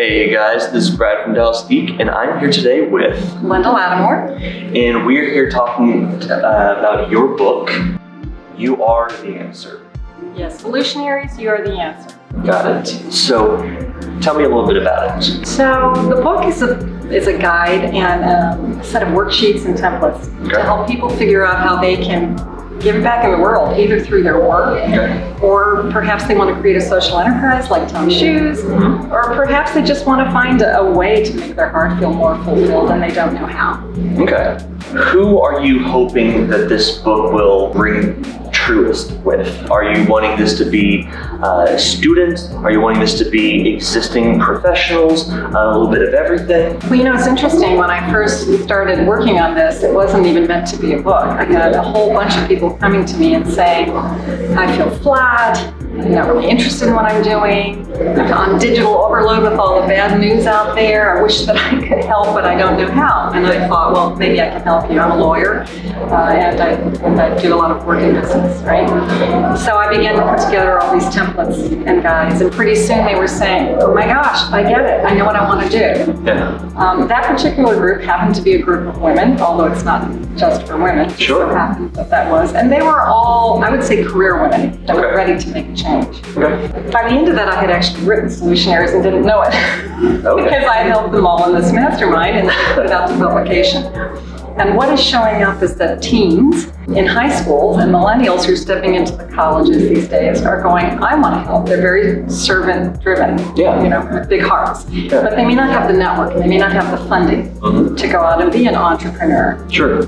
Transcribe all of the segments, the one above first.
Hey guys, this is Brad from Dallas Geek, and I'm here today with, Linda Lattimore. and we're here talking uh, about your book, You Are the Answer. Yes, solutionaries, you are the answer. Got it. So, tell me a little bit about it. So the book is a is a guide and um, a set of worksheets and templates Okay. to help people figure out how they can give back in the world, either through their work or perhaps they want to create a social enterprise like Tom Shoes, Mhm. or perhaps they just want to find a, a way to make their heart feel more fulfilled and they don't know how. Okay. Who are you hoping that this book will bring truest with? Are you wanting this to be uh, students? Are you wanting this to be existing professionals? a little bit of everything? Well, you know, it's interesting. When I first started working on this, it wasn't even meant to be a book. I had a whole bunch of people coming to me and saying, I feel flat. I'm not really interested in what I'm doing. I'm on digital overload with all the bad news out there. I wish that I could help, but I don't know how. And I thought, well, maybe I can help you. I'm a lawyer, uh, and, I, and I do a lot of work in business, right? So I began to put together all these templates and guides, and pretty soon they were saying, oh my gosh, I get it. I know what I want to do. Yeah. Um, that particular group happened to be a group of women, although it's not just for women. Sure. so happened that that was. And they were all, I would say, career women that were ready to make a change. Okay. By the end of that, I had actually written Solutionaries and didn't know it Okay. because I had helped them all in this mastermind and put it out to publication. And what is showing up is that teens in high schools and millennials who are stepping into the colleges these days are going, I want to help. They're very servant driven, Yeah. you know, with big hearts. But they may not have the network and they may not have the funding Mhm. to go out and be an entrepreneur. Sure.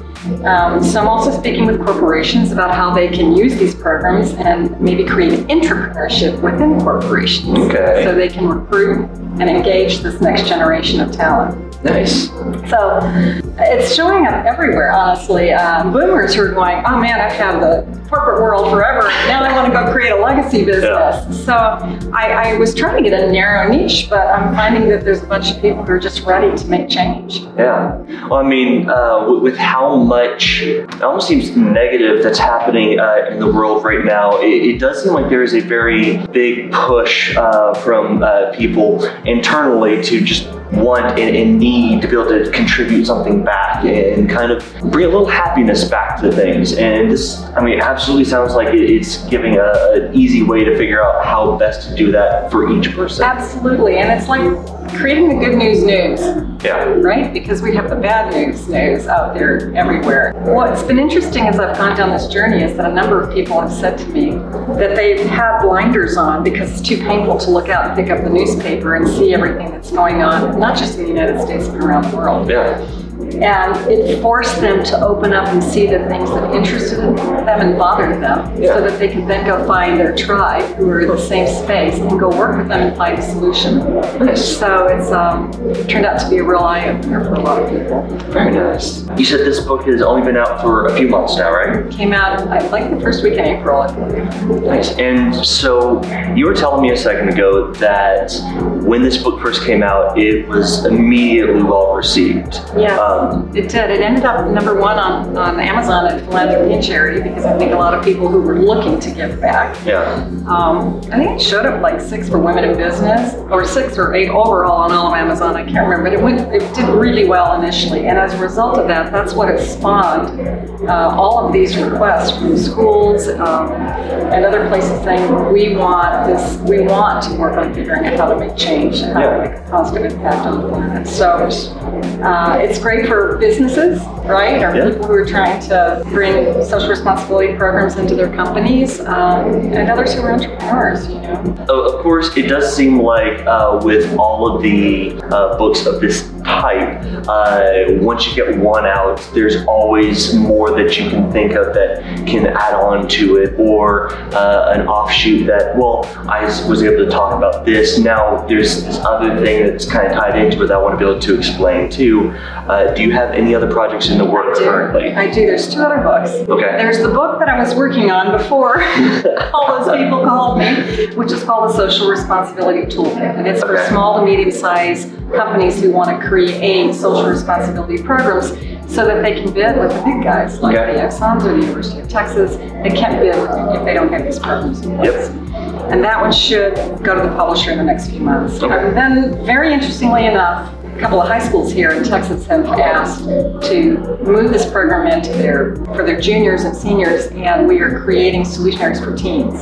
Um, so I'm also speaking with corporations about how they can use these programs and maybe create entrepreneurship within corporations. Okay. So they can recruit and engage this next generation of talent. Nice. So it's showing up everywhere, honestly. Um, boomers who are going, oh man, I've had the corporate world forever. Now I want to go create a legacy business. So I, I was trying to get a narrow niche, but I'm finding that there's a bunch of people who are just ready to make change. Yeah. Well, I mean, uh, with, with how much it almost seems negative that's happening uh, in the world right now, it, it does seem like there is a very big push uh, from uh, people internally to just want and, and need to be able to contribute something back and kind of bring a little happiness back to things. And this, I mean, it absolutely sounds like it's giving a, an easy way to figure out how best to do that for each person. Absolutely. And it's like creating the good news news. Yeah. right? Because we have the bad news news out there everywhere. What's been interesting as I've gone down this journey is that a number of people have said to me that they've had blinders on because it's too painful to look out and pick up the newspaper and see everything that's going on, not just in the United States, but around the world. Yeah. And it forced them to open up and see the things that interested them and bothered them Yeah. so that they could then go find their tribe who are in the same space and go work with them and find a solution. So it's um, turned out to be a real eye opener for a lot of people. Very nice. You said this book has only been out for a few months now, right? Came out I like the first week in April, I believe. Nice. And so you were telling me a second ago that when this book first came out, it was immediately well received. Yes, Um, it did. It ended up number one on, on Amazon at philanthropy and charity because I think a lot of people who were looking to give back. yeah. Um, I think it showed up like six for women in business, or six or eight overall on all of Amazon. I can't remember, but it went. It did really well initially, and as a result of that, that's what it spawned uh, all of these requests from schools um, and other places saying we want this. We want to work on figuring out how to make change, and how Yeah. to make a positive impact on the planet. So uh, it's great for businesses, right, or Yeah. people who are trying to bring social responsibility programs into their companies, um, and others who are entrepreneurs. You know. Of of course, it does seem like uh, with all of the uh, books of this type, uh, once you get one out, there's always more that you can think of that can add on to it, or uh, an offshoot that, well, I was able to talk about this. Now there's this other thing that's kind of tied into it that I want to be able to explain too. Uh, do you have any other projects in the works currently? I do. There's two other books. Okay. There's the book that I was working on before all those people called me, which is called the Social Responsibility Toolkit. And it's for small to medium sized companies who want to create social responsibility programs so that they can bid with the big guys like Okay. the Exxons or the University of Texas. They can't bid if they don't have these programs in place. And that one should go to the publisher in the next few months. Okay. And then, very interestingly enough, a couple of high schools here in Texas have asked to move this program into their for their juniors and seniors, and we are creating solutionaries for teens.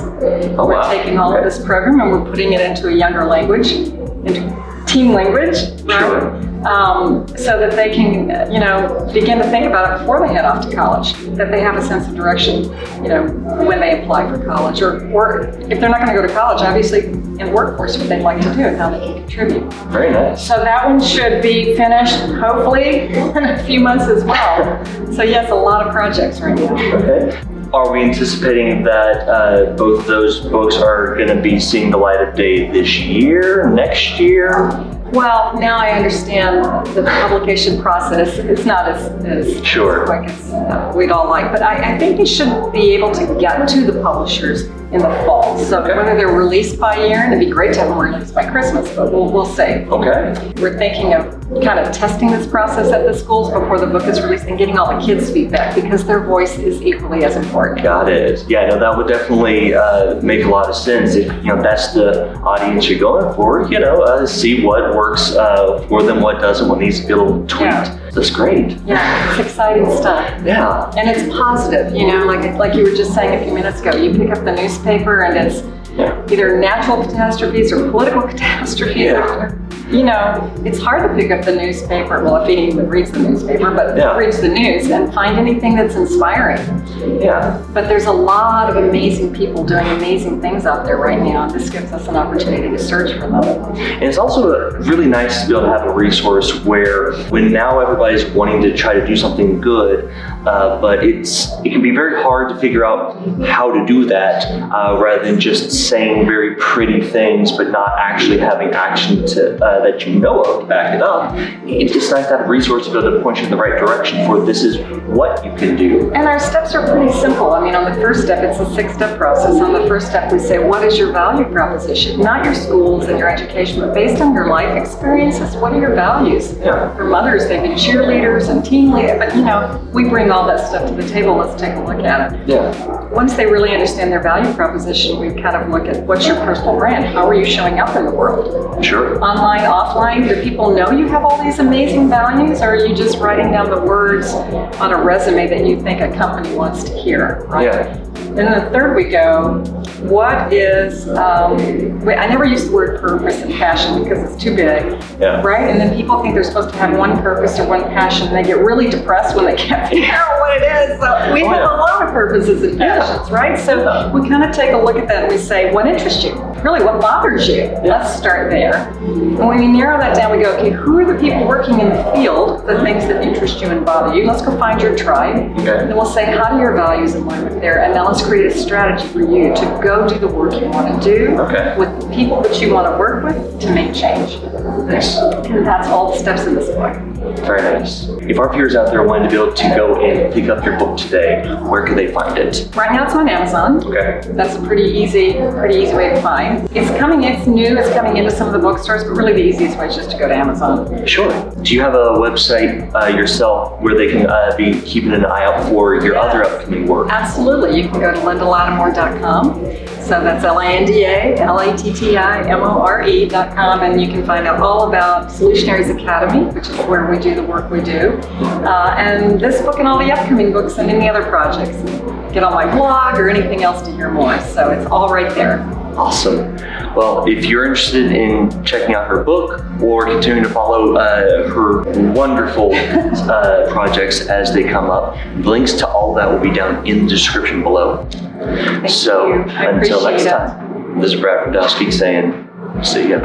Oh, we're wow. taking all of this program and we're putting it into a younger language, into teen language, Sure. Right? Um, so that they can, you know, begin to think about it before they head off to college. That they have a sense of direction, you know, when they apply for college, or, or if they're not going to go to college, obviously in the workforce, what they'd like to do and how they can contribute. Very nice. So that one should be finished, hopefully, in a few months as well. So yes, a lot of projects right now. Okay. Are we anticipating that uh, both of those books are going to be seeing the light of day this year, next year? Well, now I understand the publication process. It's not as, as Sure. quick as uh, we'd all like, but I, I think they should be able to get to the publishers in the fall. So Okay. whether they're released by year, and it'd be great to have them released by Christmas, but we'll, we'll see. Okay. We're thinking of kind of testing this process at the schools before the book is released and getting all the kids' feedback because their voice is equally as important. Got it. Yeah, no, that would definitely uh, make a lot of sense if you know that's the audience you're going for. You know, uh, see what works uh, for them, what doesn't, what needs to be a little tweaked. Yeah. That's great. Yeah, it's exciting stuff. Yeah. And it's positive, you know, like like you were just saying a few minutes ago. You pick up the newspaper and it's Yeah. either natural catastrophes or political catastrophes. Yeah. You know, it's hard to pick up the newspaper. Well, if he even reads the newspaper, but Yeah. reads the news and find anything that's inspiring. Yeah. But there's a lot of amazing people doing amazing things out there right now, and this gives us an opportunity to search for them. And it's also really nice to be able to have a resource where, when now everybody's wanting to try to do something good, uh, but it's it can be very hard to figure out how to do that, uh, rather than just saying very pretty things but not actually having action to uh, that you know of to back it up. It's just nice to have a resource to be able to point you in the right direction for this is what you can do. And our steps are pretty simple. I mean, on the first step, it's a six step process. On the first step, we say, What is your value proposition? Not your schools and your education, but based on your life experiences, what are your values? Yeah. For mothers, they've been cheerleaders and team leaders, but you know, we bring all that stuff to the table. Let's take a look at it. Yeah. Once they really understand their value proposition, we kind of look at what's your personal brand? How are you showing up in the world? Sure. Online, offline, do people know you have all these amazing values, or are you just writing down the words on a resume that you think a company wants to hear? Right? Yeah. Then the third we go, what is, um, wait, I never use the word purpose and passion because it's too big, Yeah. right? And then people think they're supposed to have one purpose or one passion, and they get really depressed when they can't figure out what it is. So we Oh, have yeah. a lot of purposes and Yeah. passions, right? So we kind of take a look at that and we say, what interests you? Really, what bothers you? Let's start there. And when we narrow that down, we go, okay, who are the people working in the field, the things that interest you and bother you? Let's go find your tribe. Okay. And then we'll say, how do your values align with there? And now let's create a strategy for you to go do the work you want to do Okay. with the people that you want to work with to make change. Nice. And that's all the steps in this book. Very nice. If our viewers out there wanted to be able to go and pick up your book today, where could they find it? Right now it's on Amazon. Okay. That's a pretty easy, pretty easy way to find. It's coming, it's new, it's coming into some of the bookstores, but really the easiest way is just to go to Amazon. Sure. Do you have a website uh, yourself where they can uh, be keeping an eye out for your Yes. other upcoming work? Absolutely. You can go to lindalattimore.com. So that's L-I-N-D-A, L-A-T-T-I-M-O-R-E.com, and you can find out all about Solutionaries Academy, which is where we do the work we do, uh, and this book and all the upcoming books and any other projects. Get on my blog or anything else to hear more. So it's all right there. Awesome. Well, if you're interested in checking out her book or continuing to follow uh, her wonderful uh, projects as they come up, links to all that will be down in the description below. Thank so until next it. time, this is Brad Radowski saying, see ya.